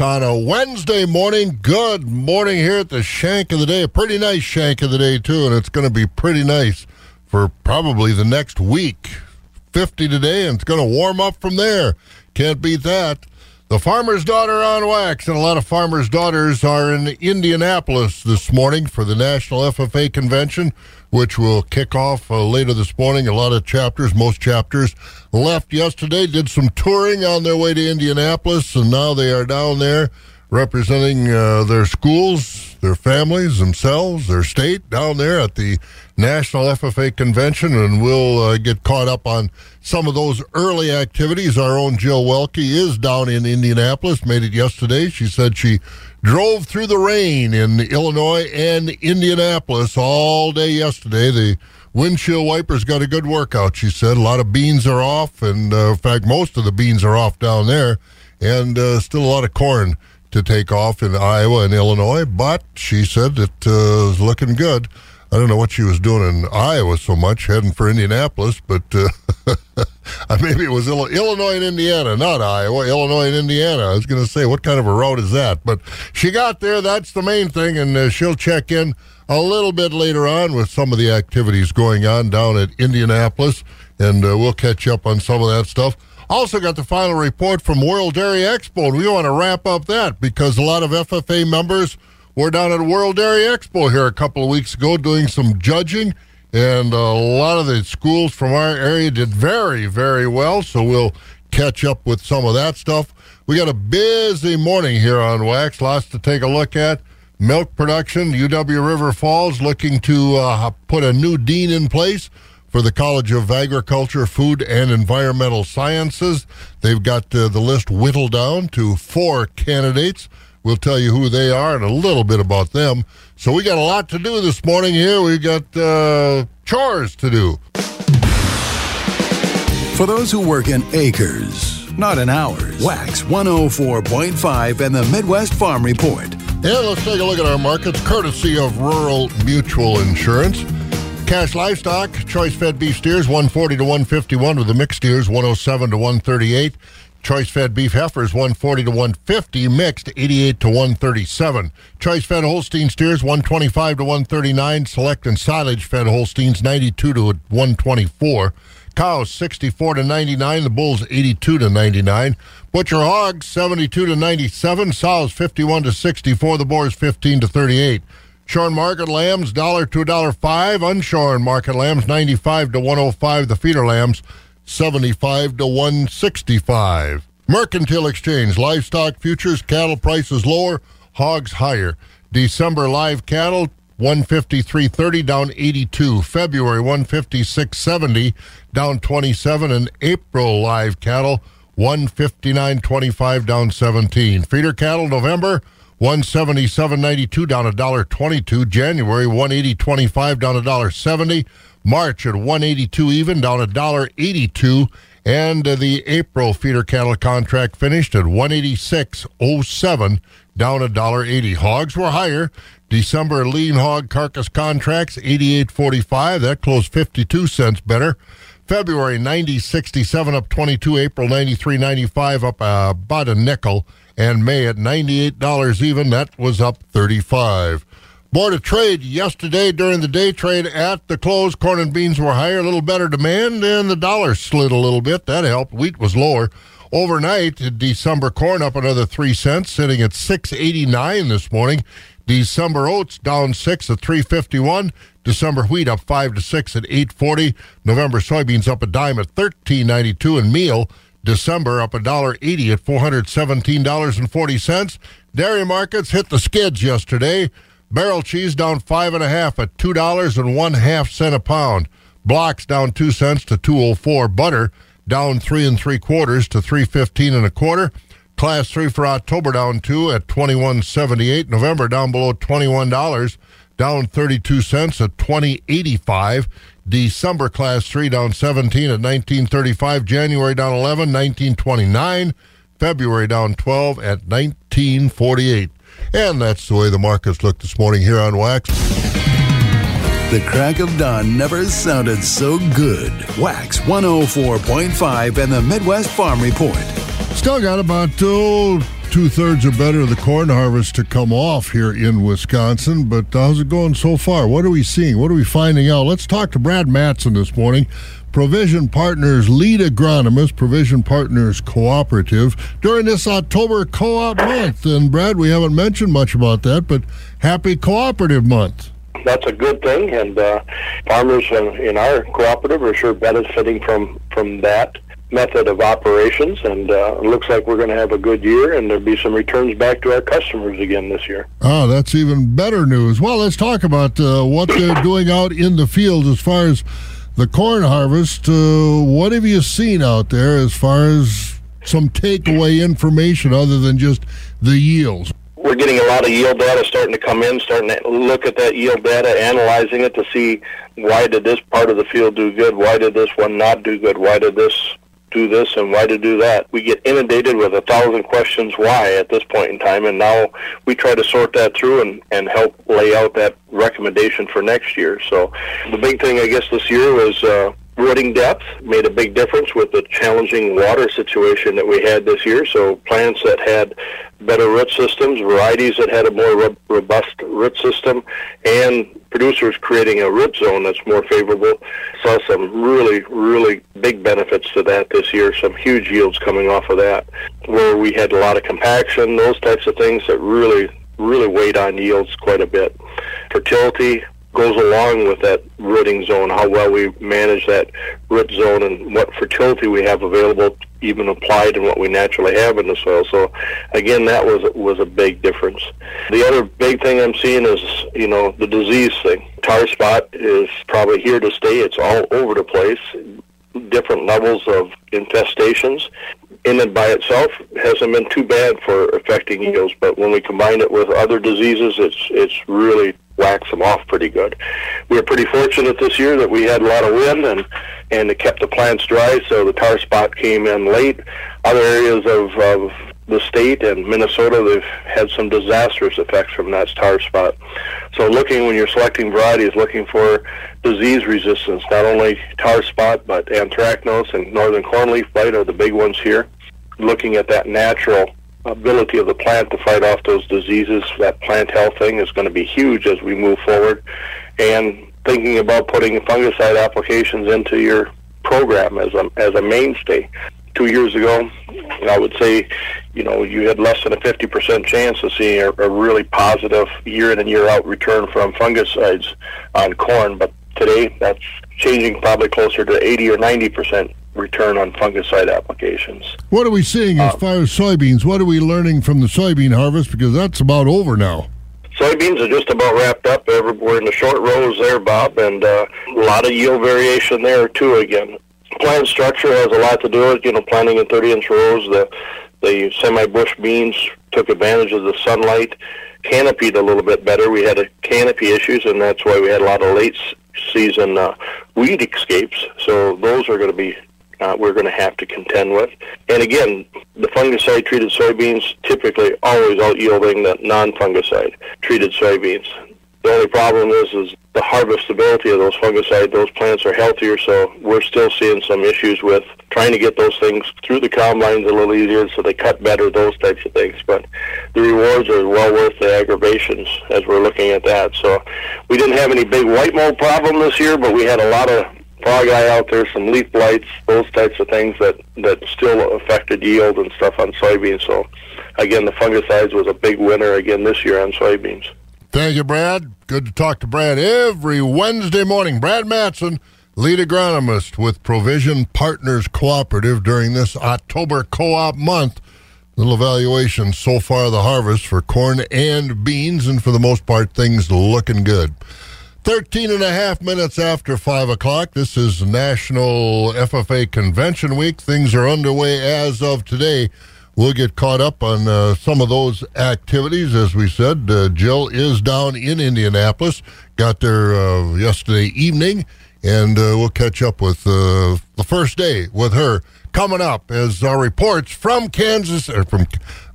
On a Wednesday morning. Good morning here at the Shank of the Day. A pretty nice Shank of the Day, too, and it's going to be pretty nice for probably the next week. 50 today, and it's going to warm up from there. Can't beat that. The farmer's daughter on wax, and a lot of farmers' daughters are in Indianapolis this morning for the National FFA Convention, which will kick off uh, later this morning. A lot of chapters, most chapters, left yesterday, did some touring on their way to Indianapolis, and now they are down there representing uh, their schools, their families, themselves, their state down there at the National FFA Convention, and we'll uh, get caught up on some of those early activities. Our own Jill Welke is down in Indianapolis, made it yesterday. She said she drove through the rain in Illinois and Indianapolis all day yesterday. The windshield wipers got a good workout, she said. A lot of beans are off, and uh, in fact, most of the beans are off down there, and uh, still a lot of corn to take off in Iowa and Illinois, but she said it uh, was looking good. I don't know what she was doing in Iowa so much, heading for Indianapolis, but uh, maybe it was Illinois and Indiana, not Iowa, Illinois and Indiana. I was going to say, what kind of a road is that? But she got there. That's the main thing, and uh, she'll check in a little bit later on with some of the activities going on down at Indianapolis, and uh, we'll catch up on some of that stuff. Also, got the final report from World Dairy Expo, and we want to wrap up that because a lot of FFA members were down at World Dairy Expo here a couple of weeks ago doing some judging, and a lot of the schools from our area did very, very well. So we'll catch up with some of that stuff. We got a busy morning here on Wax, lots to take a look at. Milk production, UW River Falls looking to uh, put a new dean in place for the College of Agriculture, Food, and Environmental Sciences. They've got uh, the list whittled down to four candidates. We'll tell you who they are and a little bit about them. So we got a lot to do this morning here. We got uh, chores to do. For those who work in acres, not in hours, Wax 104.5 and the Midwest Farm Report. And let's take a look at our markets courtesy of Rural Mutual Insurance. Cash livestock, choice fed beef steers 140 to 151 with the mixed steers 107 to 138. Choice fed beef heifers 140 to 150, mixed 88 to 137. Choice fed Holstein steers 125 to 139, select and silage fed Holsteins 92 to 124. Cows 64 to 99, the bulls 82 to 99. Butcher hogs 72 to 97, sows 51 to 64, the boars 15 to 38. Shorn market lambs dollar to dollar five, unshorn market lambs 95 to 105, the feeder lambs 75 to 165. Mercantile exchange, livestock futures, cattle prices lower, hogs higher. December live cattle 153.30 down 82. February 156.70 down 27 and April live cattle 159.25 down 17. Feeder cattle November 177.92 down a dollar 22. January 180.25 down a dollar 70. March at 182 even, down a dollar 82, and uh, the April feeder cattle contract finished at 186.07, down a dollar 80. Hogs were higher. December lean hog carcass contracts 88.45, that closed 52 cents better. February 90.67 up 22, April 93.95 up uh, about a nickel, and May at $98 even, that was up 35. Board of Trade yesterday during the day trade at the close, corn and beans were higher, a little better demand, and the dollar slid a little bit. That helped. Wheat was lower. Overnight, December corn up another three cents, sitting at 689 this morning. December oats down six at 351. December wheat up five to six at 840. November soybeans up a dime at 1392 and meal. December up a dollar eighty at four hundred seventeen dollars and forty cents. Dairy markets hit the skids yesterday. Barrel cheese down five and a half at two dollars and one half cent a pound. Blocks down two cents to two oh four. Butter down three and three quarters to three fifteen and a quarter. Class three for October down two at twenty one seventy eight. November down below twenty one dollars, down thirty two cents at twenty eighty five. December class three down seventeen at nineteen thirty five. January down eleven, nineteen twenty nine. February down twelve at nineteen forty eight. And that's the way the markets look this morning here on Wax. The crack of dawn never sounded so good. Wax 104.5 and the Midwest Farm Report. Still got about oh, two thirds or better of the corn harvest to come off here in Wisconsin. But how's it going so far? What are we seeing? What are we finding out? Let's talk to Brad Matson this morning. Provision Partners lead agronomist, Provision Partners Cooperative, during this October Co op month. And Brad, we haven't mentioned much about that, but happy Cooperative Month. That's a good thing, and uh, farmers in our cooperative are sure benefiting from, from that method of operations, and uh, it looks like we're going to have a good year, and there'll be some returns back to our customers again this year. Oh, that's even better news. Well, let's talk about uh, what they're doing out in the field as far as the corn harvest. Uh, what have you seen out there as far as some takeaway information other than just the yields? We're getting a lot of yield data starting to come in, starting to look at that yield data, analyzing it to see why did this part of the field do good, why did this one not do good, why did this do this and why to do that. We get inundated with a thousand questions why at this point in time, and now we try to sort that through and, and help lay out that recommendation for next year. So the big thing, I guess, this year was uh, rooting depth made a big difference with the challenging water situation that we had this year. So plants that had better root systems, varieties that had a more robust root system, and producers creating a root zone that's more favorable. Saw some really, really big benefits to that this year. Some huge yields coming off of that, where we had a lot of compaction, those types of things that really, really weighed on yields quite a bit. Fertility goes along with that rooting zone, how well we manage that root zone and what fertility we have available, even applied in what we naturally have in the soil. So, again, that was was a big difference. The other big thing I'm seeing is, you know, the disease thing. Tar spot is probably here to stay. It's all over the place. Different levels of infestations in and by itself hasn't been too bad for affecting yields, but when we combine it with other diseases, it's it's really wax them off pretty good. We were pretty fortunate this year that we had a lot of wind and and it kept the plants dry, so the tar spot came in late. Other areas of, of the state and Minnesota, they've had some disastrous effects from that tar spot. So looking when you're selecting varieties, looking for disease resistance, not only tar spot, but anthracnose and northern cornleaf blight are the big ones here. Looking at that natural ability of the plant to fight off those diseases, that plant health thing is going to be huge as we move forward. And thinking about putting fungicide applications into your program as a as a mainstay. Two years ago, I would say, you know, you had less than a 50% chance of seeing a, a really positive year in and year out return from fungicides on corn, but today that's changing probably closer to 80 or 90% return on fungicide applications. What are we seeing as uh, far as soybeans? What are we learning from the soybean harvest? Because that's about over now. Soybeans are just about wrapped up. We're in the short rows there, Bob, and uh, a lot of yield variation there too. Again, plant structure has a lot to do with you know planting in 30-inch rows. The the semi-bush beans took advantage of the sunlight, canopied a little bit better. We had a canopy issues, and that's why we had a lot of late season uh, weed escapes. So those are going to be uh, we're going to have to contend with. And again, the fungicide treated soybeans typically always out yielding the non fungicide treated soybeans. The only problem is is the harvestability of those fungicide. Those plants are healthier, so we're still seeing some issues with trying to get those things through the combines a little easier, so they cut better. Those types of things, but the rewards are well worth the aggravations as we're looking at that. So we didn't have any big white mold problem this year, but we had a lot of frog eye out there, some leaf blights, those types of things that that still affected yield and stuff on soybeans. So, again, the fungicides was a big winner again this year on soybeans. Thank you, Brad. Good to talk to Brad every Wednesday morning. Brad Matson, lead agronomist with Provision Partners Cooperative during this October co-op month. Little evaluation so far the harvest for corn and beans, and for the most part, things looking good. 13 and a half minutes after 5 o'clock. This is National FFA Convention Week. Things are underway as of today. We'll get caught up on uh, some of those activities. As we said, uh, Jill is down in Indianapolis, got there uh, yesterday evening, and uh, we'll catch up with uh, the first day with her coming up as our reports from Kansas. Or from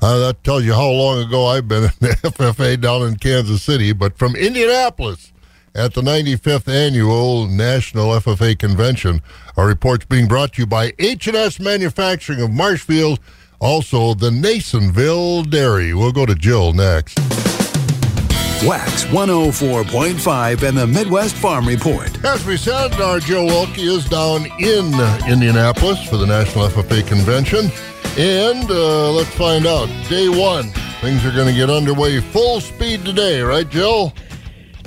uh, that tells you how long ago I've been in the FFA down in Kansas City, but from Indianapolis at the 95th annual National FFA Convention. Our report's being brought to you by H&S Manufacturing of Marshfield, Also, the Nasonville Dairy. We'll go to Jill next. Wax 104.5 and the Midwest Farm Report. As we said, our Joe Welke is down in Indianapolis for the National FFA Convention. And uh, let's find out. Day one, things are going to get underway full speed today, right, Jill?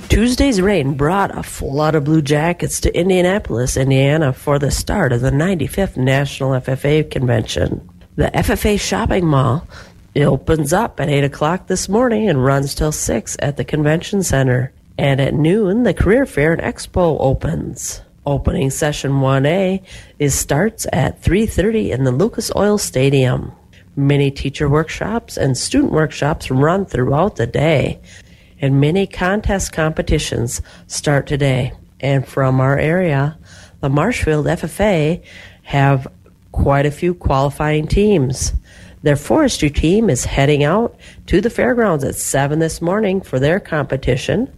Tuesday's rain brought a flood of Blue Jackets to Indianapolis, Indiana for the start of the 95th National FFA Convention. The FFA shopping mall opens up at 8 o'clock this morning and runs till 6 at the convention center. And at noon, the Career Fair and Expo opens. Opening session 1A is starts at 3:30 in the Lucas Oil Stadium. Many teacher workshops and student workshops run throughout the day, and many contest competitions start today. And from our area, the Marshfield FFA have quite a few qualifying teams. Their forestry team is heading out to the fairgrounds at 7 this morning for their competition.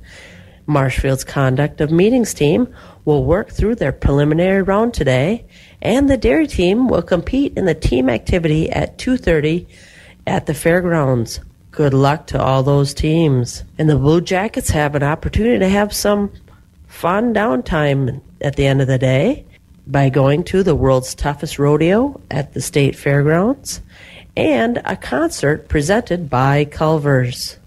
Marshfield's conduct of meetings team will work through their preliminary round today, and the dairy team will compete in the team activity at 2:30 at the fairgrounds. Good luck to all those teams. And the Blue Jackets have an opportunity to have some fun downtime at the end of the day by going to the world's toughest rodeo at the state fairgrounds and a concert presented by Culver's.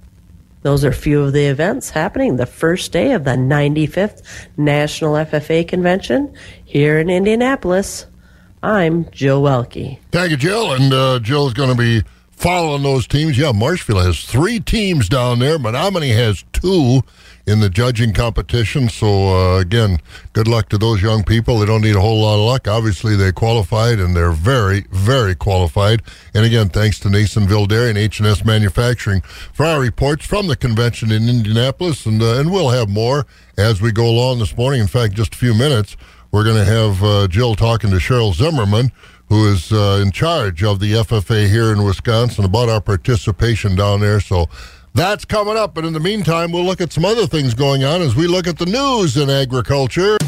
Those are a few of the events happening the first day of the 95th National FFA Convention here in Indianapolis. I'm Jill Welke. Thank you, Jill. And uh, Jill's going to be following those teams. Yeah, Marshfield has three teams down there. Menomonie has two in the judging competition. So, uh, again, good luck to those young people. They don't need a whole lot of luck. Obviously, they qualified, and they're very, very qualified. And again, thanks to Nasonville Dairy and H&S Manufacturing for our reports from the convention in Indianapolis. And, uh, and we'll have more as we go along this morning. In fact, just a few minutes, we're going to have uh, Jill talking to Cheryl Zimmerman who is uh, in charge of the FFA here in Wisconsin, about our participation down there. So that's coming up. But in the meantime, we'll look at some other things going on as we look at the news in agriculture.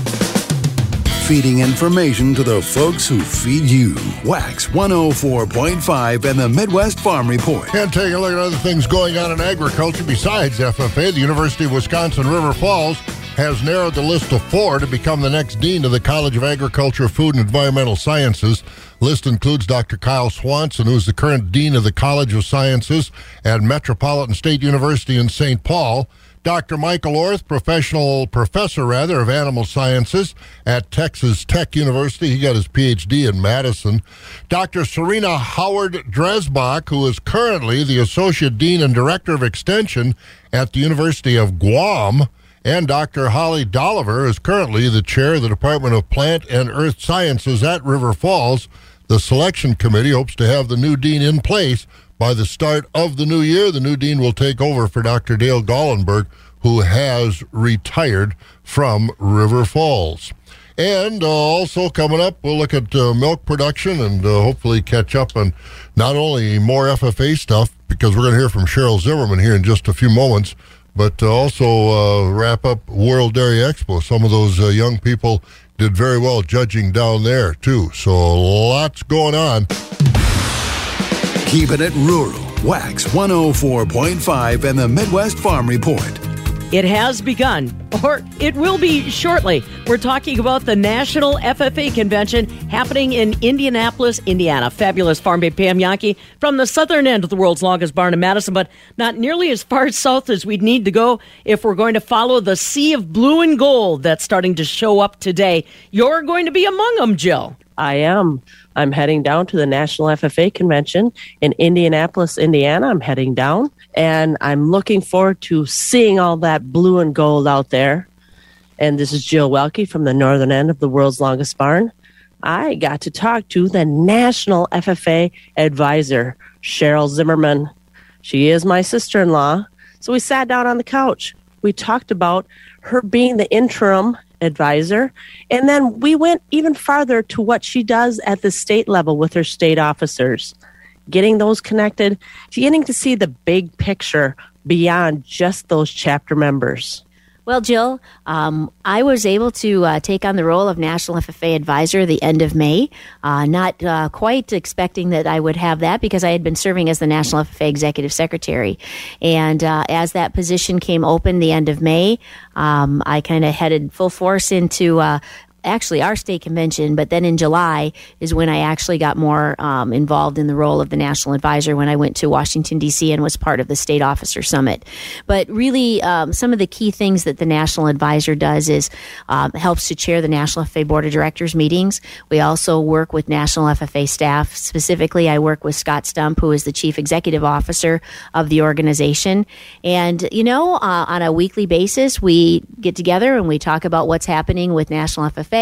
Feeding information to the folks who feed you. Wax 104.5 and the Midwest Farm Report. And take a look at other things going on in agriculture besides FFA, the University of Wisconsin River Falls has narrowed the list of four to become the next dean of the College of Agriculture, Food, and Environmental Sciences. List includes Dr. Kyle Swanson, who is the current dean of the College of Sciences at Metropolitan State University in St. Paul. Dr. Michael Orth, professional professor rather of animal sciences at Texas Tech University. He got his PhD in Madison. Dr. Serena Howard Dresbach, who is currently the associate dean and director of extension at the University of Guam. And Dr. Holly Dolliver is currently the chair of the Department of Plant and Earth Sciences at River Falls. The selection committee hopes to have the new dean in place by the start of the new year. The new dean will take over for Dr. Dale Gallenberg, who has retired from River Falls. And uh, also coming up, we'll look at uh, milk production and uh, hopefully catch up on not only more FFA stuff, because we're going to hear from Cheryl Zimmerman here in just a few moments, but also uh, wrap up World Dairy Expo. Some of those uh, young people did very well judging down there, too. So lots going on. Keeping it rural. Wax 104.5 and the Midwest Farm Report. It has begun, or it will be shortly. We're talking about the National FFA Convention happening in Indianapolis, Indiana. Fabulous farm babe Pam Jahnke from the southern end of the world's longest barn in Madison, but not nearly as far south as we'd need to go if we're going to follow the sea of blue and gold that's starting to show up today. You're going to be among them, Jill. I am. I'm heading down to the National FFA Convention in Indianapolis, Indiana. I'm heading down and I'm looking forward to seeing all that blue and gold out there. And this is Jill Welke from the northern end of the world's longest barn. I got to talk to the National FFA advisor, Cheryl Zimmerman. She is my sister in law. So we sat down on the couch. We talked about her being the interim advisor. And then we went even farther to what she does at the state level with her state officers, getting those connected, getting to see the big picture beyond just those chapter members. Well, Jill, um, I was able to uh, take on the role of National FFA Advisor the end of May. Uh, not uh, quite expecting that I would have that because I had been serving as the National FFA Executive Secretary. And uh, as that position came open the end of May, um, I kind of headed full force into uh, actually our state convention, but then in July is when I actually got more um, involved in the role of the national advisor when I went to Washington, D.C. and was part of the state officer summit. But really, um, some of the key things that the national advisor does is um, helps to chair the National FFA Board of Directors meetings. We also work with national FFA staff. Specifically, I work with Scott Stump, who is the chief executive officer of the organization. And, you know, uh, on a weekly basis, we get together and we talk about what's happening with National FFA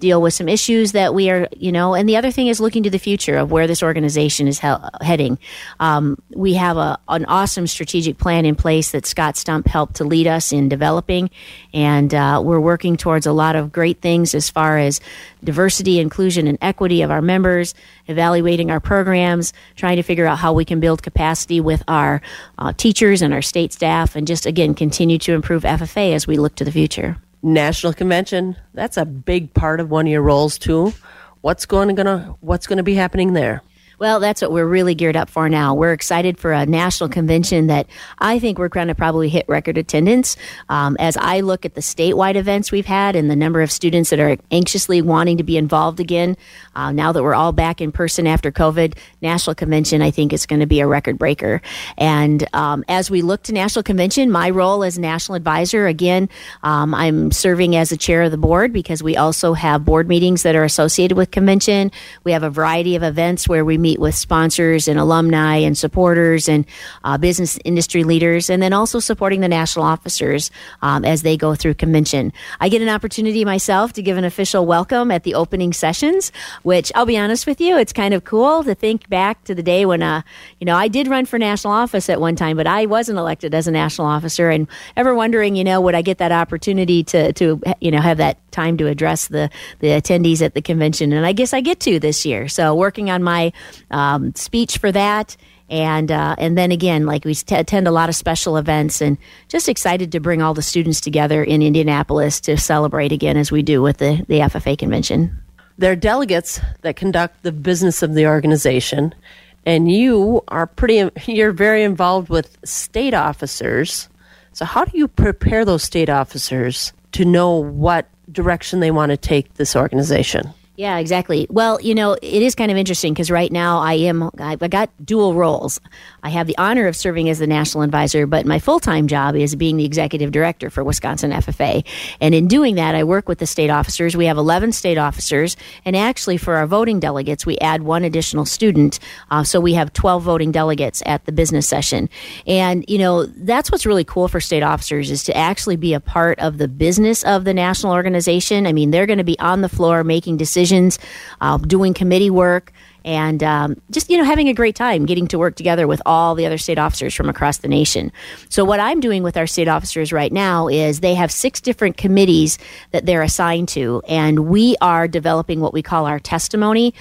deal with some issues that we are, you know, and the other thing is looking to the future of where this organization is he- heading. Um, we have a, an awesome strategic plan in place that Scott Stump helped to lead us in developing, and uh, we're working towards a lot of great things as far as diversity, inclusion, and equity of our members, evaluating our programs, trying to figure out how we can build capacity with our uh, teachers and our state staff, and just again continue to improve FFA as we look to the future. National convention, that's a big part of one of your roles too. What's going to what's going to be happening there? Well, that's what we're really geared up for now. We're excited for a national convention that I think we're going to probably hit record attendance. Um, as I look at the statewide events we've had and the number of students that are anxiously wanting to be involved again, uh, now that we're all back in person after COVID, national convention I think is going to be a record breaker. And um, as we look to national convention, my role as national advisor again, um, I'm serving as the chair of the board because we also have board meetings that are associated with convention. We have a variety of events where we meet meet with sponsors and alumni and supporters and uh, business industry leaders, and then also supporting the national officers um, as they go through convention. I get an opportunity myself to give an official welcome at the opening sessions, which I'll be honest with you, it's kind of cool to think back to the day when, uh, you know, I did run for national office at one time, but I wasn't elected as a national officer, and ever wondering, you know, would I get that opportunity to, to you know, have that time to address the, the attendees at the convention? And I guess I get to this year. So working on my um, speech for that. And uh, and then again, like we t- attend a lot of special events, and just excited to bring all the students together in Indianapolis to celebrate again as we do with the the FFA convention. There are delegates that conduct the business of the organization, and you are pretty. You're very involved with state officers. So how do you prepare those state officers to know what direction they want to take this organization? Yeah, exactly. Well, you know, it is kind of interesting because right now I am, I got dual roles. I have the honor of serving as the national advisor, but my full time job is being the executive director for Wisconsin FFA. And in doing that, I work with the state officers. We have 11 state officers. And actually, for our voting delegates, we add one additional student. Uh, so we have 12 voting delegates at the business session. And, you know, that's what's really cool for state officers is to actually be a part of the business of the national organization. I mean, they're going to be on the floor making decisions decisions, uh, doing committee work, and um, just you know having a great time getting to work together with all the other state officers from across the nation. So what i'm doing with our state officers right now is they have six different committees that they're assigned to and we are developing what we call our testimony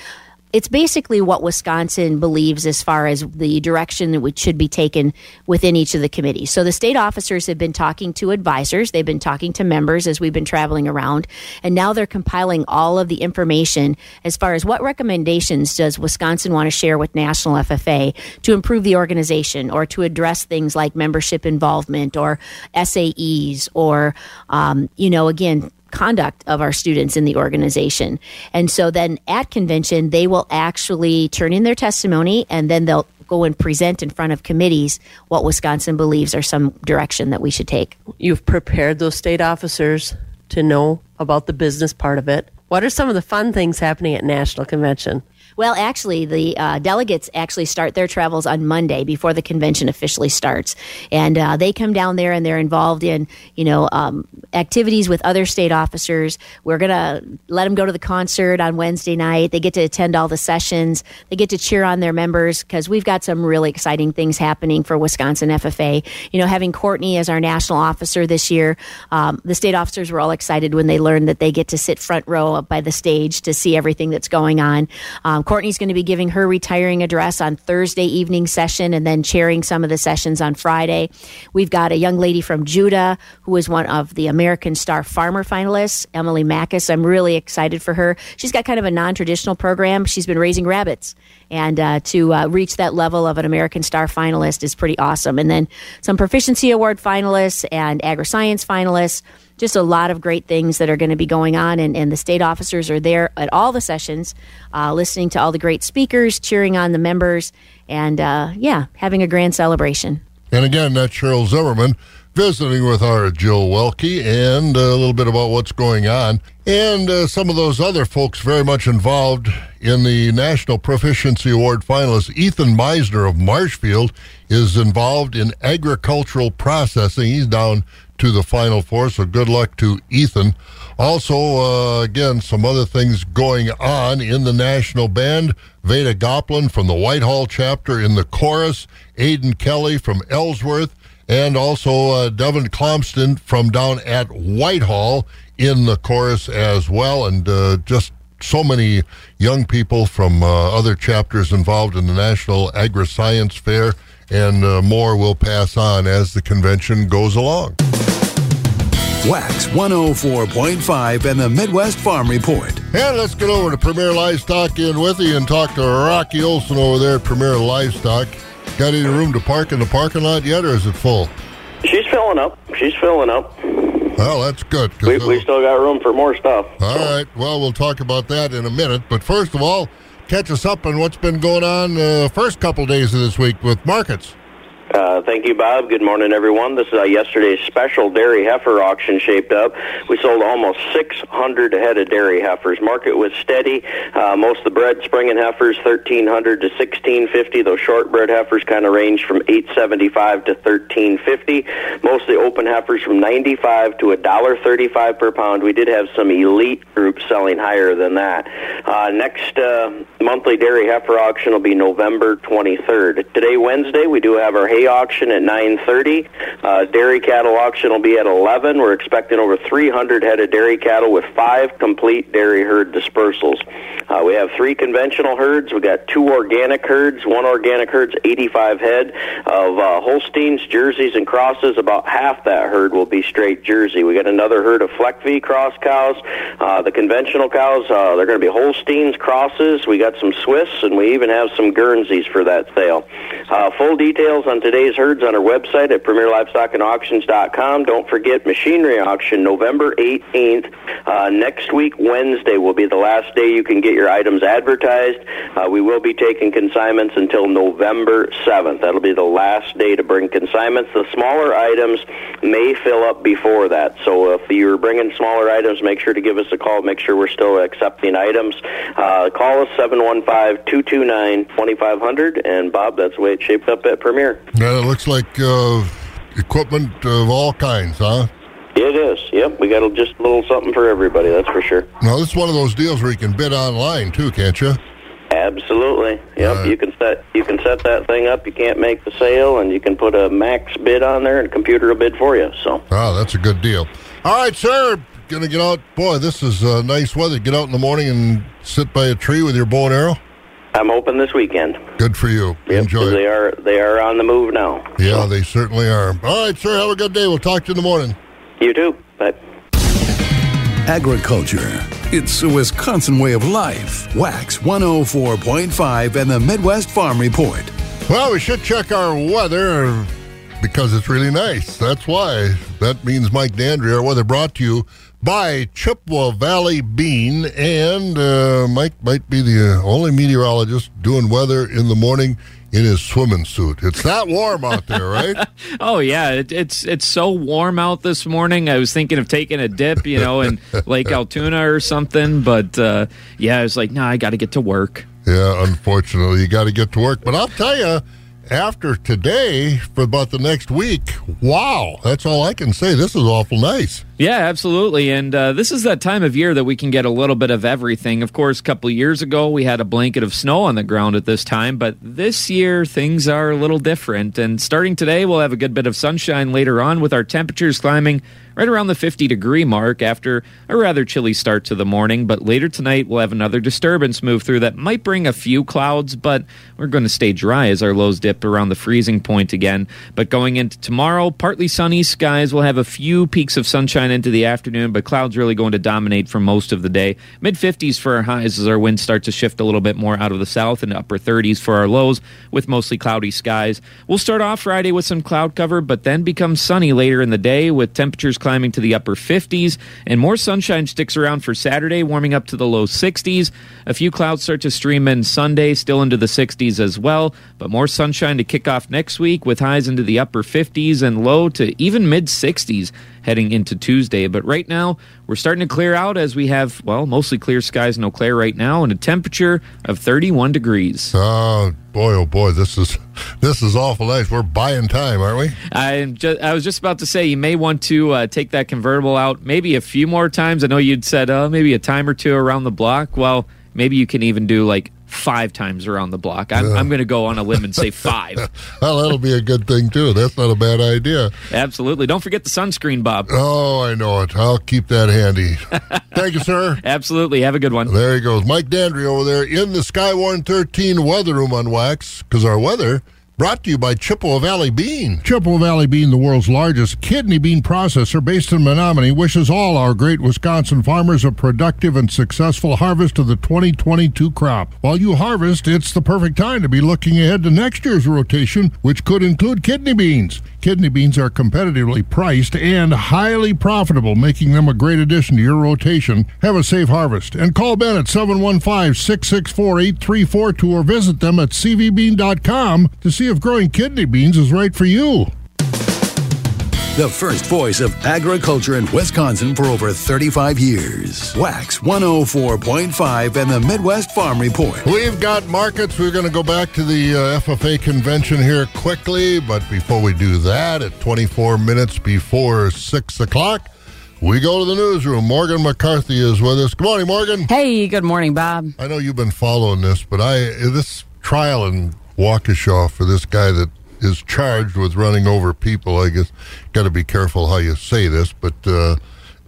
it's basically what Wisconsin believes as far as the direction that should be taken within each of the committees. So the state officers have been talking to advisors, they've been talking to members as we've been traveling around, and now they're compiling all of the information as far as what recommendations does Wisconsin want to share with National FFA to improve the organization or to address things like membership involvement or SAEs or, um, you know, again, conduct of our students in the organization. And so then at convention, they will actually turn in their testimony and then they'll go and present in front of committees what Wisconsin believes are some direction that we should take. You've prepared those state officers to know about the business part of it. What are some of the fun things happening at National Convention? Well, actually, the uh, delegates actually start their travels on Monday before the convention officially starts, and uh, they come down there and they're involved in you know um, activities with other state officers. We're gonna let them go to the concert on Wednesday night. They get to attend all the sessions. They get to cheer on their members because we've got some really exciting things happening for Wisconsin FFA. You know, having Courtney as our national officer this year, um, the state officers were all excited when they learned that they get to sit front row up by the stage to see everything that's going on. Um, Courtney's going to be giving her retiring address on Thursday evening session and then chairing some of the sessions on Friday. We've got a young lady from Juda who is one of the American Star Farmer finalists, Emily Mackus. I'm really excited for her. She's got kind of a non traditional program. She's been raising rabbits. And uh, to uh, reach that level of an American Star finalist is pretty awesome. And then some Proficiency Award finalists and agri-science finalists. Just a lot of great things that are going to be going on, and, and the state officers are there at all the sessions, uh, listening to all the great speakers, cheering on the members, and uh, yeah, having a grand celebration. And again, that's Cheryl Zimmerman visiting with our Jill Welke and a little bit about what's going on. And uh, some of those other folks very much involved in the National Proficiency Award finalists. Ethan Meisner of Marshfield is involved in agricultural processing. He's down to the Final Four, so good luck to Ethan. Also, uh, again, some other things going on in the national band. Veda Goplin from the Whitehall chapter in the chorus, Aiden Kelly from Ellsworth, and also uh, Devin Clomston from down at Whitehall in the chorus as well, and uh, just so many young people from uh, other chapters involved in the National Agri-Science Fair, and uh, more will pass on as the convention goes along. Wax 104.5 and the Midwest Farm Report. And let's get over to Premier Livestock in Withee and talk to Rocky Olson over there at Premier Livestock. Got any room to park in the parking lot yet, or is it full? She's filling up. She's filling up. Well, that's good. 'cause We, we still got room for more stuff. all right. Well, we'll talk about that in a minute. But first of all, catch us up on what's been going on uh, first couple days of this week with markets. Uh, thank you, Bob. Good morning, everyone. This is uh, yesterday's special dairy heifer auction shaped up. We sold almost 600 head of dairy heifers. Market was steady. Uh, most of the bred spring and heifers, 1300 to 1650. Those shortbred heifers kind of range from 875 to 1350. Most of the open heifers from 95 to $1.35 per pound. We did have some elite groups selling higher than that. Uh, next uh, monthly dairy heifer auction will be November 23rd. Today, Wednesday, we do have our hay auction at 9:30. Uh, dairy cattle auction will be at 11. We're expecting over 300 head of dairy cattle with five complete dairy herd dispersals. Uh, we have three conventional herds. We've got two organic herds. One organic herd's 85 head of uh, Holsteins, Jerseys, and crosses. About half that herd will be straight Jersey. We got another herd of Fleckvieh cross cows. Uh, the conventional cows, uh, they're going to be Holsteins, crosses. We got some Swiss, and we even have some Guernseys for that sale. Uh, full details on herds on our website at PremierLivestockAndAuctions.com. Don't forget machinery auction November 18th. Uh, next week, Wednesday, will be the last day you can get your items advertised. Uh, we will be taking consignments until November 7th. That'll be the last day to bring consignments. The smaller items may fill up before that. So if you're bringing smaller items, make sure to give us a call. Make sure we're still accepting items. Uh, call us 715-229-2500. And Bob, that's the way it's shaped up at Premier. Yeah, it looks like uh, equipment of all kinds, huh? It is. Yep, we got a, just a little something for everybody. That's for sure. Now, this is one of those deals where you can bid online too, can't you? Absolutely. Yep. Right. You can set you can set that thing up. You can't make the sale, and you can put a max bid on there, and a computer will bid for you. So Ah, that's a good deal. All right, sir. Gonna get out. Boy, this is uh, nice weather. Get out in the morning and sit by a tree with your bow and arrow. I'm open this weekend. Good for you. Yep, Enjoy They are they are on the move now. Yeah, they certainly are. All right, sir. Have a good day. We'll talk to you in the morning. You too. Bye. Agriculture. It's a Wisconsin way of life. Wax 104.5 and the Midwest Farm Report. Well, we should check our weather because it's really nice. That's why. That means Mike Dandry, our weather brought to you by Chippewa Valley Bean. And uh, Mike might be the only meteorologist doing weather in the morning in his swimming suit. It's that warm out there, right? Oh yeah, it, it's it's so warm out this morning. I was thinking of taking a dip, you know, in Lake Altoona or something, but uh, yeah, I was like, no, I got to get to work. Yeah, unfortunately, you got to get to work. But I'll tell you, after today, for about the next week, wow, that's all I can say. This is awful nice. Yeah, absolutely. And uh, this is that time of year that we can get a little bit of everything. Of course, a couple years ago, we had a blanket of snow on the ground at this time, but this year things are a little different. And starting today, we'll have a good bit of sunshine later on with our temperatures climbing right around the 50 degree mark after a rather chilly start to the morning. But later tonight, we'll have another disturbance move through that might bring a few clouds, but we're going to stay dry as our lows dip around the freezing point again. But going into tomorrow, partly sunny skies. We'll have a few peaks of sunshine into the afternoon, but clouds really going to dominate for most of the day. Mid 50s for our highs as our winds start to shift a little bit more out of the south and upper 30s for our lows with mostly cloudy skies. We'll start off Friday with some cloud cover, but then become sunny later in the day with temperatures climbing to the upper 50s and more sunshine sticks around for Saturday, warming up to the low 60s. A few clouds start to stream in Sunday, still into the 60s as well, but more sunshine to kick off next week with highs into the upper 50s and low to even mid 60s heading into Tuesday. But right now, we're starting to clear out as we have, well, mostly clear skies in Eau Claire right now and a temperature of 31 degrees. Oh boy, oh boy, this is this is awful nice. We're buying time, aren't we? I just, I was just about to say you may want to uh, take that convertible out maybe a few more times. I know you'd said uh, maybe a time or two around the block. Well, maybe you can even do like five times around the block. I'm, I'm going to go on a limb and say five. well, that'll be a good thing too. That's not a bad idea. Absolutely. Don't forget the sunscreen, Bob. Oh, I know it. I'll keep that handy. Thank you, sir. Absolutely. Have a good one. There he goes. Mike Dandry over there in the Skywarn 13 weather room on Wax because our weather Brought to you by Chippewa Valley Bean. Chippewa Valley Bean, the world's largest kidney bean processor based in Menomonie, wishes all our great Wisconsin farmers a productive and successful harvest of the 2022 crop. While you harvest, it's the perfect time to be looking ahead to next year's rotation, which could include kidney beans. Kidney beans are competitively priced and highly profitable, making them a great addition to your rotation. Have a safe harvest and call Ben at 715 664 8342 or visit them at cvbean.com to see if growing kidney beans is right for you. The first voice of agriculture in Wisconsin for over 35 years. Wax 104.5 and the Midwest Farm Report. We've got markets. We're going to go back to the uh, FFA convention here quickly, but before we do that, at 24 minutes before 6 o'clock, we go to the newsroom. Morgan McCarthy is with us. Good morning, Morgan. Hey, good morning, Bob. I know you've been following this, but I this trial in Waukesha for this guy that is charged with running over people. I guess got to be careful how you say this, but uh,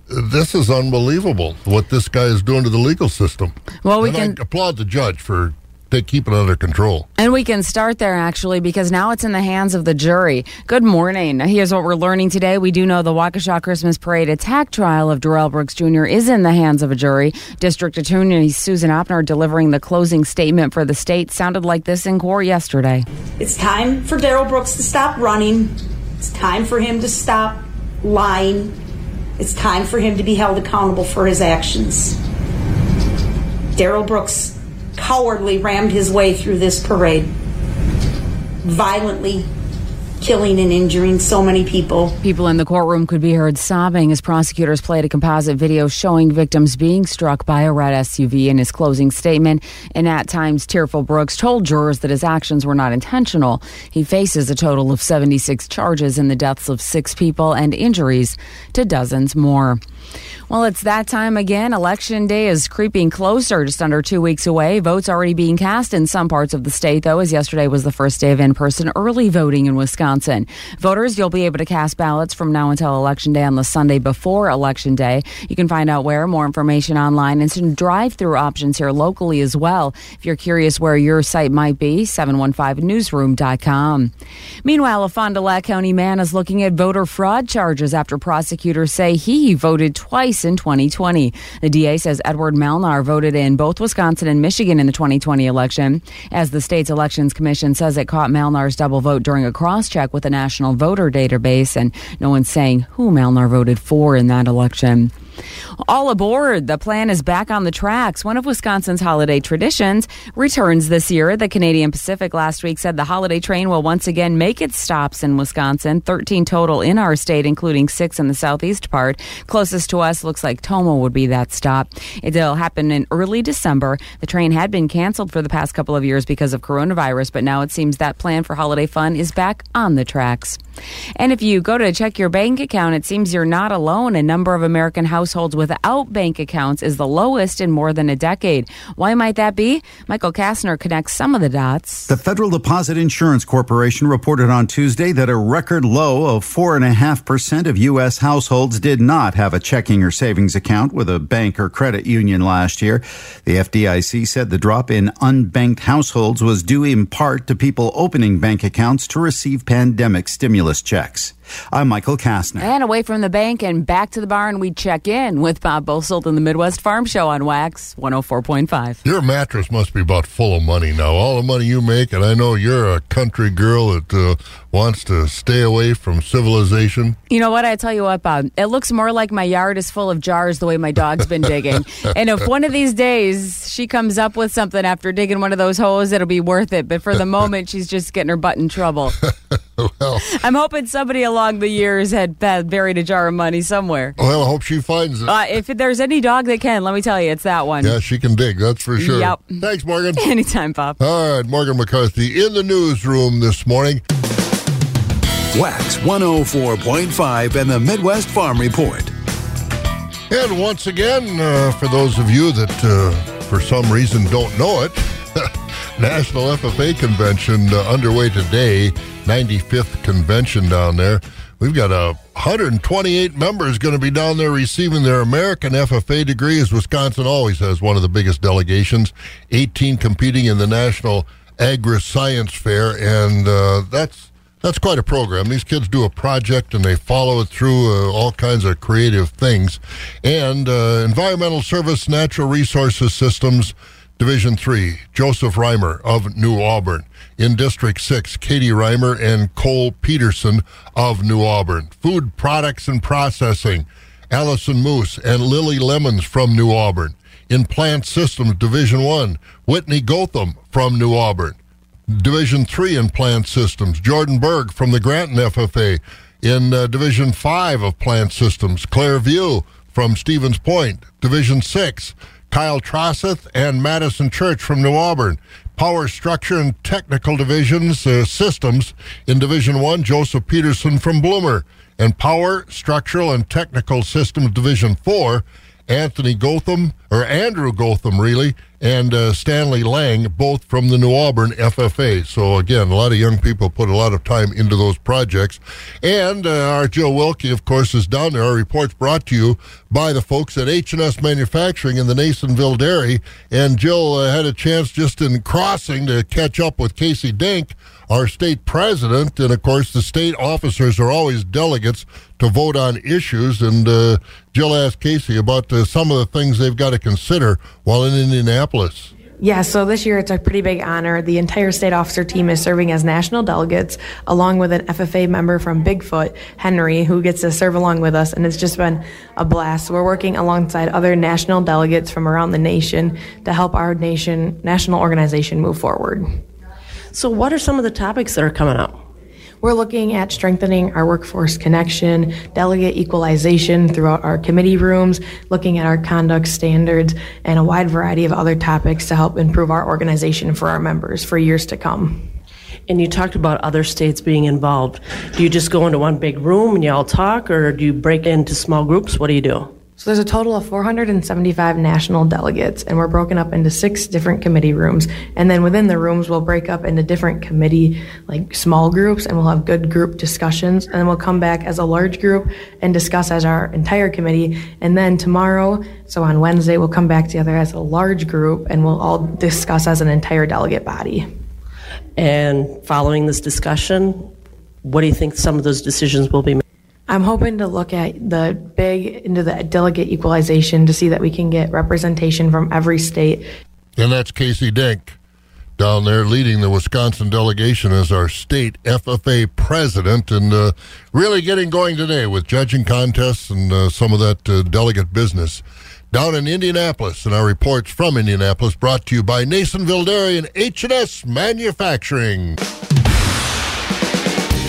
this is unbelievable what this guy is doing to the legal system. Well, we and can I applaud the judge for they keep it under control. And we can start there actually because now it's in the hands of the jury. Good morning. Here's what we're learning today. We do know the Waukesha Christmas Parade attack trial of Darrell Brooks Jr. is in the hands of a jury. District Attorney Susan Opper delivering the closing statement for the state sounded like this in court yesterday. It's time for Darrell Brooks to stop running. It's time for him to stop lying. It's time for him to be held accountable for his actions. Daryl Brooks cowardly rammed his way through this parade, violently killing and injuring so many people. People in the courtroom could be heard sobbing as prosecutors played a composite video showing victims being struck by a red SUV in his closing statement. And at times, tearful Brooks told jurors that his actions were not intentional. He faces a total of 76 charges in the deaths of six people and injuries to dozens more. Well, it's that time again. Election day is creeping closer, just under two weeks away. Votes already being cast in some parts of the state, though, as yesterday was the first day of in person early voting in Wisconsin. Voters, you'll be able to cast ballots from now until Election Day on the Sunday before Election Day. You can find out where, more information online, and some drive through options here locally as well. If you're curious where your site might be, 715newsroom.com. Meanwhile, a Fond du Lac County man is looking at voter fraud charges after prosecutors say he voted twice in 2020. The DA says Edward Malnar voted in both Wisconsin and Michigan in the 2020 election. As the state's elections commission says it caught Malnar's double vote during a cross check with the national voter database, and no one's saying who Malnar voted for in that election. All aboard. The plan is back on the tracks. One of Wisconsin's holiday traditions returns this year. The Canadian Pacific last week said the holiday train will once again make its stops in Wisconsin, 13 total in our state, including six in the southeast part. Closest to us looks like Tomah would be that stop. It'll happen in early December. The train had been canceled for the past couple of years because of coronavirus, but now it seems that plan for holiday fun is back on the tracks. And if you go to check your bank account, it seems you're not alone. A number of American households without bank accounts is the lowest in more than a decade. Why might that be? Michael Kastner connects some of the dots. The Federal Deposit Insurance Corporation reported on Tuesday that a record low of 4.5% of U.S. households did not have a checking or savings account with a bank or credit union last year. The FDIC said the drop in unbanked households was due in part to people opening bank accounts to receive pandemic stimulus checks. I'm Michael Kastner. And away from the bank and back to the barn, we check in with Bob Bosold in the Midwest Farm Show on Wax 104.5. Your mattress must be about full of money now. All the money you make, and I know you're a country girl that uh, wants to stay away from civilization. You know what? I tell you what, Bob. It looks more like my yard is full of jars the way my dog's been digging. and if one of these days she comes up with something after digging one of those holes, it'll be worth it. But for the moment, she's just getting her butt in trouble. well, I'm hoping somebody along the years had buried a jar of money somewhere. Well, I hope she finds it. Uh, if there's any dog that can, let me tell you, it's that one. Yeah, she can dig, that's for sure. Yep. Thanks, Morgan. Anytime, Bob. All right, Morgan McCarthy in the newsroom this morning. Wax 104.5 and the Midwest Farm Report. And once again, uh, for those of you that uh, for some reason don't know it, National FFA Convention uh, underway today, 95th convention down there. We've got a 128 members going to be down there receiving their American FFA degree, as Wisconsin always has one of the biggest delegations. 18 competing in the National Agri Science Fair, and uh, that's that's quite a program. These kids do a project and they follow it through uh, all kinds of creative things. And uh, Environmental Service Natural Resources Systems Division 3, Joseph Reimer of New Auburn. In District 6, Katie Reimer and Cole Peterson of New Auburn. Food Products and Processing, Allison Moose and Lily Lemons from New Auburn. In Plant Systems Division 1, Whitney Gotham from New Auburn. Division 3 in Plant Systems, Jordan Berg from the Granton FFA. In uh, Division 5 of Plant Systems, Claire View from Stevens Point. Division 6, Kyle Trosseth and Madison Church from New Auburn. Power Structure and Technical Divisions uh, Systems in Division 1, Joseph Peterson from Bloomer. And Power, Structural, and Technical Systems Division 4, Anthony Gotham, or Andrew Gotham, really, and uh, Stanley Lang, both from the New Auburn FFA. So, again, a lot of young people put a lot of time into those projects. And uh, our Jill Wilkie, of course, is down there. Our report's brought to you by the folks at H&S Manufacturing in the Nasonville Dairy. And Jill uh, had a chance just in crossing to catch up with Casey Denk, our state president. And, of course, the state officers are always delegates to vote on issues. And uh, Jill asked Casey about uh, some of the things they've got to consider while in Indianapolis. Yeah, so this year it's a pretty big honor. The entire state officer team is serving as national delegates, along with an FFA member from Bigfoot, Henry, who gets to serve along with us, and it's just been a blast. We're working alongside other national delegates from around the nation to help our nation, national organization move forward. So, what are some of the topics that are coming up? We're looking at strengthening our workforce connection, delegate equalization throughout our committee rooms, looking at our conduct standards, and a wide variety of other topics to help improve our organization for our members for years to come. And you talked about other states being involved. Do you just go into one big room and you all talk, or do you break into small groups? What do you do? So there's a total of 475 national delegates, and we're broken up into six different committee rooms. And then within the rooms, we'll break up into different committee, like small groups, and we'll have good group discussions. And then we'll come back as a large group and discuss as our entire committee. And then tomorrow, so on Wednesday, we'll come back together as a large group and we'll all discuss as an entire delegate body. And following this discussion, what do you think some of those decisions will be made? I'm hoping to look at the big into the delegate equalization to see that we can get representation from every state. And that's Casey Denk, down there leading the Wisconsin delegation as our state FFA president and uh, really getting going today with judging contests and uh, some of that uh, delegate business. Down in Indianapolis, and our reports from Indianapolis brought to you by Nasonville Dairy and H&S Manufacturing.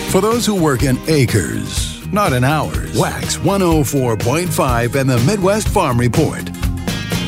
For those who work in acres, not in hours, Wax 104.5 and the Midwest Farm Report.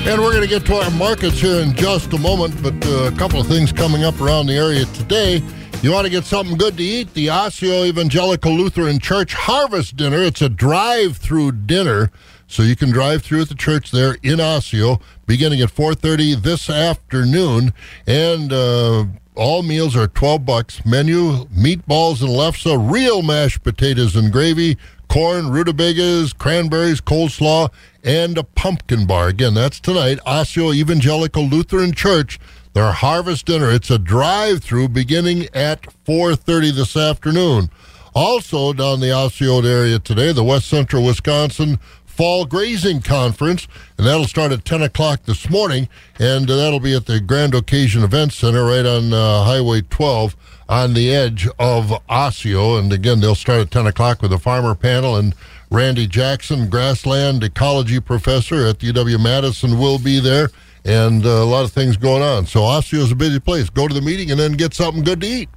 And we're going to get to our markets here in just a moment, but uh, a couple of things coming up around the area today. You want to get something good to eat? The Osseo Evangelical Lutheran Church Harvest Dinner. It's a drive-through dinner, so you can drive through at the church there in Osseo, beginning at 4:30 this afternoon, and. Uh, all meals are 12 bucks. Menu, meatballs and lefse, real mashed potatoes and gravy, corn, rutabagas, cranberries, coleslaw, and a pumpkin bar. Again, that's tonight. Osseo Evangelical Lutheran Church, their harvest dinner. It's a drive-through beginning at 4.30 this afternoon. Also down the Osceola area today, the West Central Wisconsin Fall Grazing Conference, and that'll start at 10 o'clock this morning, and uh, that'll be at the Grand Occasion Event Center right on uh, Highway 12 on the edge of Osseo. And again, they'll start at 10 o'clock with a farmer panel, and Randy Jackson, grassland ecology professor at UW Madison, will be there, and uh, a lot of things going on. So Osseo is a busy place. Go to the meeting and then get something good to eat.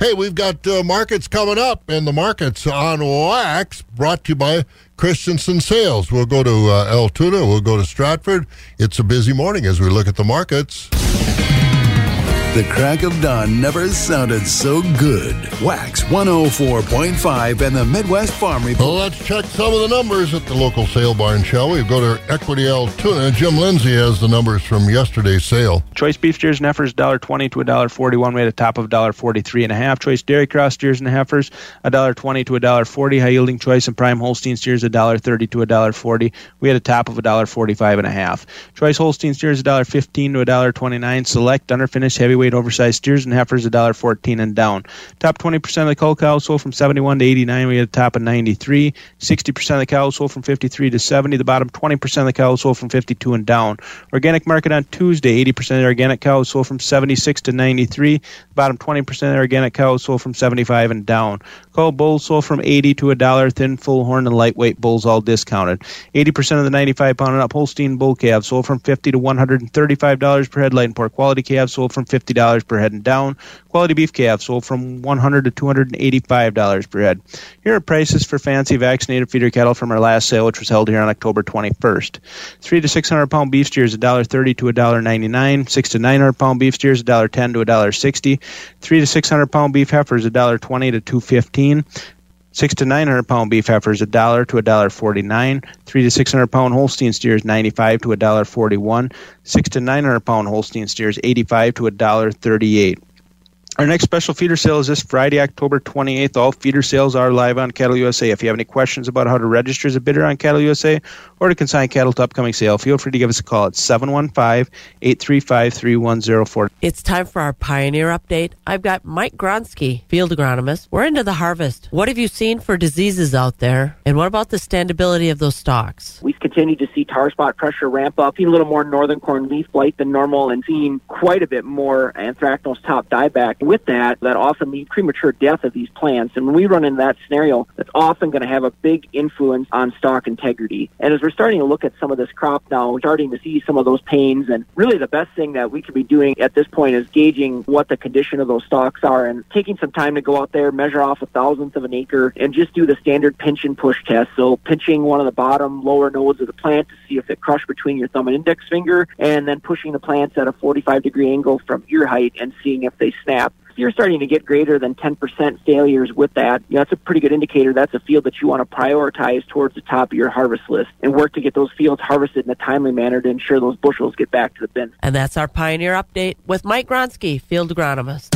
Hey, we've got uh, markets coming up, and the markets on wax brought to you by Christensen Sales. We'll go to uh, Altoona, we'll go to Stratford. It's a busy morning as we look at the markets. The crack of dawn never sounded so good. Wax 104.5 and the Midwest Farm Report. Well, let's check some of the numbers at the local sale barn, shall we? Go to Equity Altoona. Uh, Jim Lindsay has the numbers from yesterday's sale. Choice beef steers and heifers $1.20 to $1.41. We had a top of $1.43 and a. Choice dairy cross steers and heifers $1.20 to $1.40. High yielding choice and prime Holstein steers $1.30 to $1.40. We had a top of $1.45 and a. Choice Holstein steers $1.15 to $1.29. Select underfinished heavyweight oversized steers and heifers $1.14 and down. Top 20% of the cull cows sold from 71 to 89. We had a top of 93. 60% of the cows sold from 53 to 70. The bottom 20% of the cows sold from 52 and down. Organic market on Tuesday, 80% of the organic cows sold from 76 to 93. The bottom 20% of the organic cows sold from 75 and down. Cull bulls sold from 80 to a dollar. Thin, full horn, and lightweight bulls all discounted. 80% of the 95 pound and up Holstein bull calves sold from 50 to 135 dollars per head. Light and poor quality calves sold from 50 dollars per head and down. Quality beef calves sold from $100 to 285 dollars per head. Here are prices for fancy vaccinated feeder cattle from our last sale, which was held here on October 21st. Three to 600 pound beef steers $1.30 to $1.99. Six to 900 pound beef steers $1.10 to $1.60. Three to 600 pound beef heifers $1.20 to 215. Six to nine hundred pound beef heifers a dollar to a dollar forty nine. Three to six hundred pound Holstein steers ninety five to a dollar forty one. Six to nine hundred pound Holstein steers eighty five to a dollar thirty eight. Our next special feeder sale is this Friday, October 28th. All feeder sales are live on Cattle USA. If you have any questions about how to register as a bidder on Cattle USA or to consign cattle to upcoming sale, feel free to give us a call at 715-835-3104. It's time for our Pioneer Update. I've got Mike Gronsky, field agronomist. We're into the harvest. What have you seen for diseases out there? And what about the standability of those stocks? We've continued to see tar spot pressure ramp up, seeing a little more northern corn leaf blight than normal, and seeing quite a bit more anthracnose top dieback. With that, that often leads premature death of these plants. And when we run into that scenario, that's often going to have a big influence on stalk integrity. And as we're starting to look at some of this crop now, we're starting to see some of those pains. And really, the best thing that we could be doing at this point is gauging what the condition of those stalks are and taking some time to go out there, measure off a thousandth of an acre, and just do the standard pinch and push test. So pinching one of the bottom lower nodes of the plant to see if it crushed between your thumb and index finger, and then pushing the plants at a 45 degree angle from ear height and seeing if they snap. If you're starting to get greater than 10% failures with that, you know, that's a pretty good indicator that's a field that you want to prioritize towards the top of your harvest list and work to get those fields harvested in a timely manner to ensure those bushels get back to the bin. And that's our Pioneer Update with Mike Gronsky, field agronomist.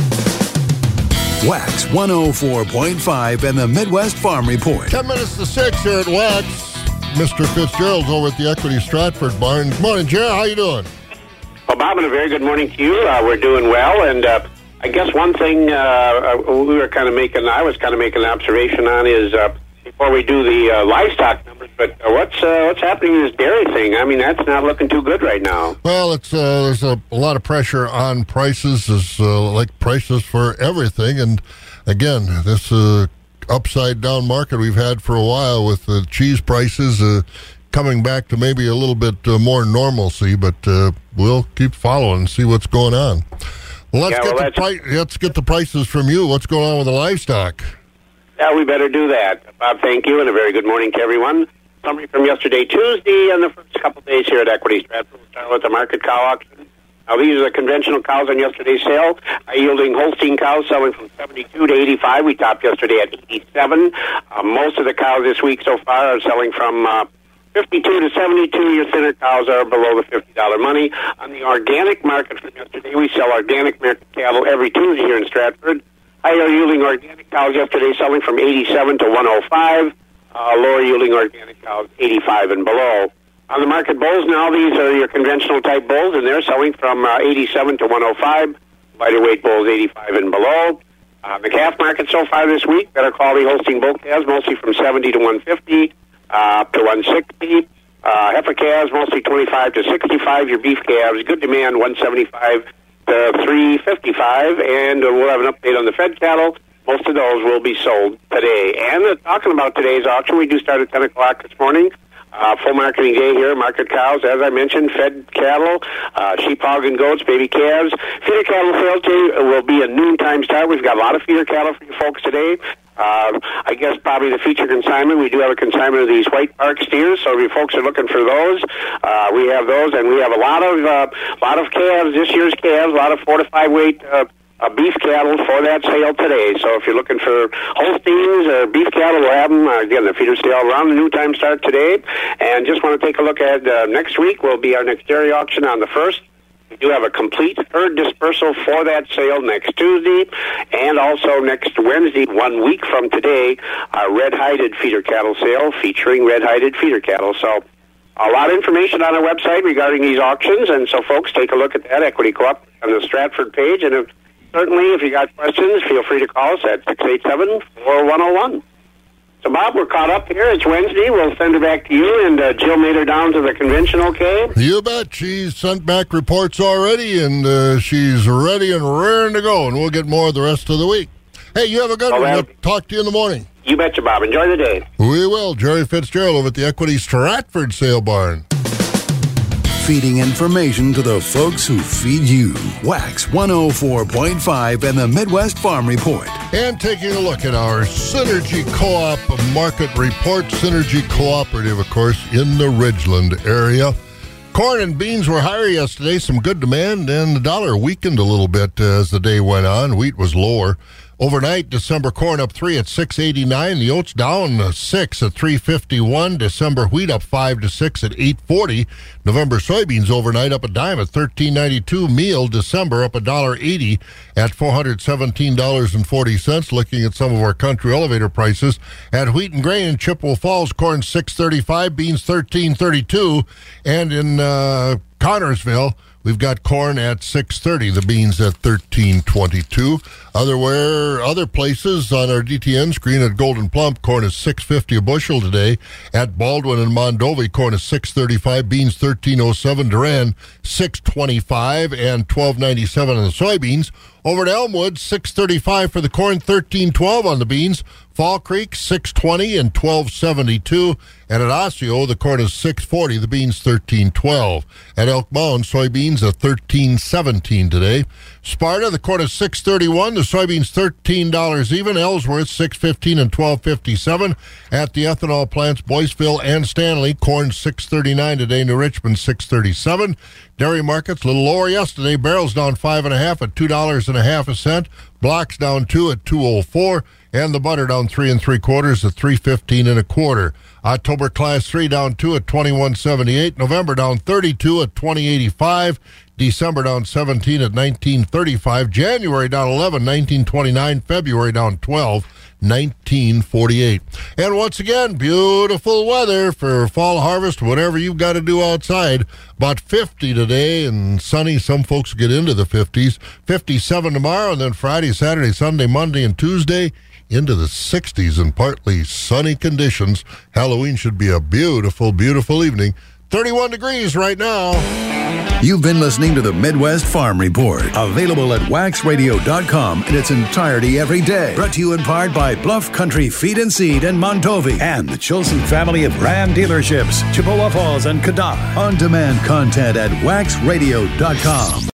Wax 104.5 and the Midwest Farm Report. 10 minutes to 6 here at Wax. Mr. Fitzgerald's over at the Equity Stratford Barn. Good morning, Jerry. How you doing? Well, Bob, and a very good morning to you. Uh, we're doing well, and uh, I guess one thing uh, we were kind of making, I was kind of making an observation on is uh, before we do the uh, livestock numbers, But uh, what's uh, what's happening in this dairy thing? I mean, that's not looking too good right now. Well, it's uh, there's a, a lot of pressure on prices, uh, like prices for everything, and again, this uh, upside down market we've had for a while with the cheese prices uh, coming back to maybe a little bit uh, more normalcy, but uh, we'll keep following and see what's going on. Well, let's Yeah, get well, the pri- let's get the prices from you. What's going on with the livestock? Yeah, we better do that. Bob, thank you, and a very good morning to everyone. Summary from yesterday, Tuesday, and the first couple of days here at Equity Stratford. We'll start with the market cow auction. Now, these are the conventional cows on yesterday's sale. High yielding Holstein cows selling from 72 to 85. We topped yesterday at 87. Uh, most of the cows this week so far are selling from uh, 52 to 72. Your thinner cows are below the $50 money. On the organic market from yesterday, we sell organic market cattle every Tuesday here in Stratford. Higher yielding organic cows yesterday selling from 87 to 105. Uh, lower yielding organic cows 85 and below. On the market bulls now, these are your conventional type bulls, and they're selling from uh, 87 to 105. Lighter weight bulls 85 and below. Uh, the calf market so far this week, better quality Holstein bull calves, mostly from 70 to 150 uh, up to 160. Uh, heifer calves, mostly 25 to 65. Your beef calves, good demand, 175 to 355. And uh, we'll have an update on the fed cattle. Most of those will be sold today. And uh, talking about today's auction, we do start at 10 o'clock this morning. Uh, full marketing day here, market cows, as I mentioned, fed cattle, uh, sheep, hog, and goats, baby calves. Feeder cattle sales day will be a noontime start. We've got a lot of feeder cattle for you folks today. Uh, I guess probably the feature consignment. We do have a consignment of these white park steers, so if you folks are looking for those, uh, we have those, and we have a lot of uh, lot of calves this year's calves, a lot of four to five weight. Uh, uh, beef cattle for that sale today. So if you're looking for Holsteins or beef cattle, we'll have them. Uh, again, the feeder sale around the new time start today. And just want to take a look at uh, next week will be our next dairy auction on the 1st. Do have a complete herd dispersal for that sale next Tuesday and also next Wednesday, one week from today, our red-hided feeder cattle sale featuring red-hided feeder cattle. So a lot of information on our website regarding these auctions, and so folks take a look at that Equity Co-op on the Stratford page. And if, certainly, if you got questions, feel free to call us at 687-4101. So, Bob, we're caught up here. It's Wednesday. We'll send her back to you, and uh, Jill made her down to the convention okay? You bet. She's sent back reports already, and uh, she's ready and raring to go. And we'll get more the rest of the week. Hey, you have a good Oh, one. We'll talk to you in the morning. You betcha, Bob. Enjoy the day. We will. Jerry Fitzgerald over at the Equity Stratford Sale Barn. Feeding information to the folks who feed you. Wax 104.5 and the Midwest Farm Report. And taking a look at our Synergy Co-op market report. Synergy Cooperative, of course, in the Ridgeland area. Corn and beans were higher yesterday, some good demand, and the dollar weakened a little bit as the day went on. Wheat was lower. Overnight, December corn up three at six eighty nine. The oats down six at three fifty one. December wheat up five to six at eight forty. November soybeans overnight up a dime at thirteen ninety two. Meal December up a dollar eighty at four hundred seventeen dollars and forty cents. Looking at some of our country elevator prices at wheat and grain in Chippewa Falls, corn six thirty five, beans thirteen thirty two, and in uh, Connorsville. We've got corn at 630, the beans at 1322. Otherwhere, other places on our DTN screen at Gold'n Plump, corn is 650 a bushel today. At Baldwin and Mondovi, corn is 635, beans 1307, Durand 625 and 1297 on the soybeans. Over at Elmwood, 635 for the corn, 1312 on the beans. Fall Creek, 620 and 1272. And at Osseo, the corn is 640, the beans 1312. At Elk Mound, soybeans at 1317 today. Sparta, the corn is 631, the soybeans $13 even. Ellsworth, 615 and 1257. At the ethanol plants, Boyceville and Stanley, corn 639 today, New Richmond 637. Dairy markets a little lower yesterday. Barrels down five and a half at two dollars and a half a cent. Blocks down two at two oh four, and the butter down three and three quarters at three fifteen and a quarter. October class three down two at twenty one seventy eight. November down thirty two at twenty eighty five. December down 17 at 1935. January down 11, 1929. February down 12, 1948. And once again, beautiful weather for fall harvest, whatever you've got to do outside. About 50 today and sunny. Some folks get into the 50s. 57 tomorrow, and then Friday, Saturday, Sunday, Monday, and Tuesday into the 60s and partly sunny conditions. Halloween should be a beautiful, beautiful evening. 31 degrees right now. You've been listening to the Midwest Farm Report, available at waxradio.com in its entirety every day. Brought to you in part by Bluff Country Feed and Seed in Mondovi and the Chilson family of Ram dealerships, Chippewa Falls and Cadott. On demand content at waxradio.com.